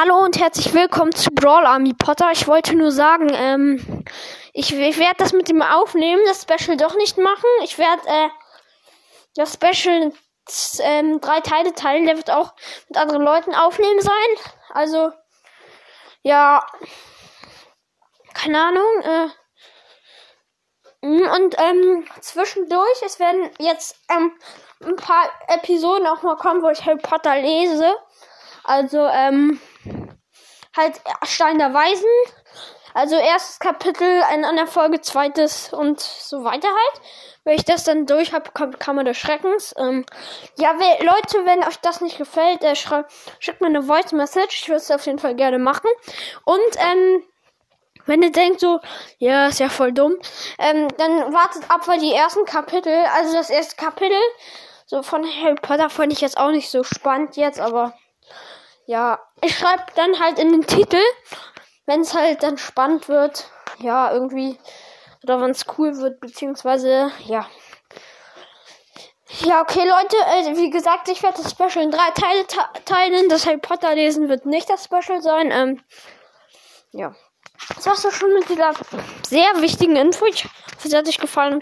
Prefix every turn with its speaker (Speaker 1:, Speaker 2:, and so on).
Speaker 1: Hallo und herzlich willkommen zu Brawl Army Potter. Ich wollte nur sagen, ähm, ich, ich werde das mit dem Aufnehmen, das Special doch nicht machen. Ich werde äh, das Special ähm, drei Teile teilen. Der wird auch mit anderen Leuten aufnehmen sein. Also, ja, keine Ahnung. Äh, und ähm, zwischendurch, es werden jetzt ähm, ein paar Episoden auch mal kommen, wo ich Harry Potter lese. Also, ähm, halt Stein der Weisen. Also erstes Kapitel in einer Folge, zweites und so weiter halt. Wenn ich das dann durch habe, kommt Kammer des Schreckens. Ähm, ja, we Leute, wenn euch das nicht gefällt, äh, schickt mir eine Voice Message. Ich würde es auf jeden Fall gerne machen. Und ähm, wenn ihr denkt so, ja, ist ja voll dumm, ähm, dann wartet ab, weil die ersten Kapitel, also das erste Kapitel, so von Harry Potter fand ich jetzt auch nicht so spannend jetzt, aber ja, ich schreibe dann halt in den Titel, wenn es halt dann spannend wird, ja, irgendwie, oder wenn es cool wird, beziehungsweise, ja. Ja, okay, Leute, äh, wie gesagt, ich werde das Special in drei Teile teilen. Das Harry Potter lesen wird nicht das Special sein. Ähm, ja. Das war's doch schon mit dieser sehr wichtigen Info. Ich hoffe, es hat euch gefallen.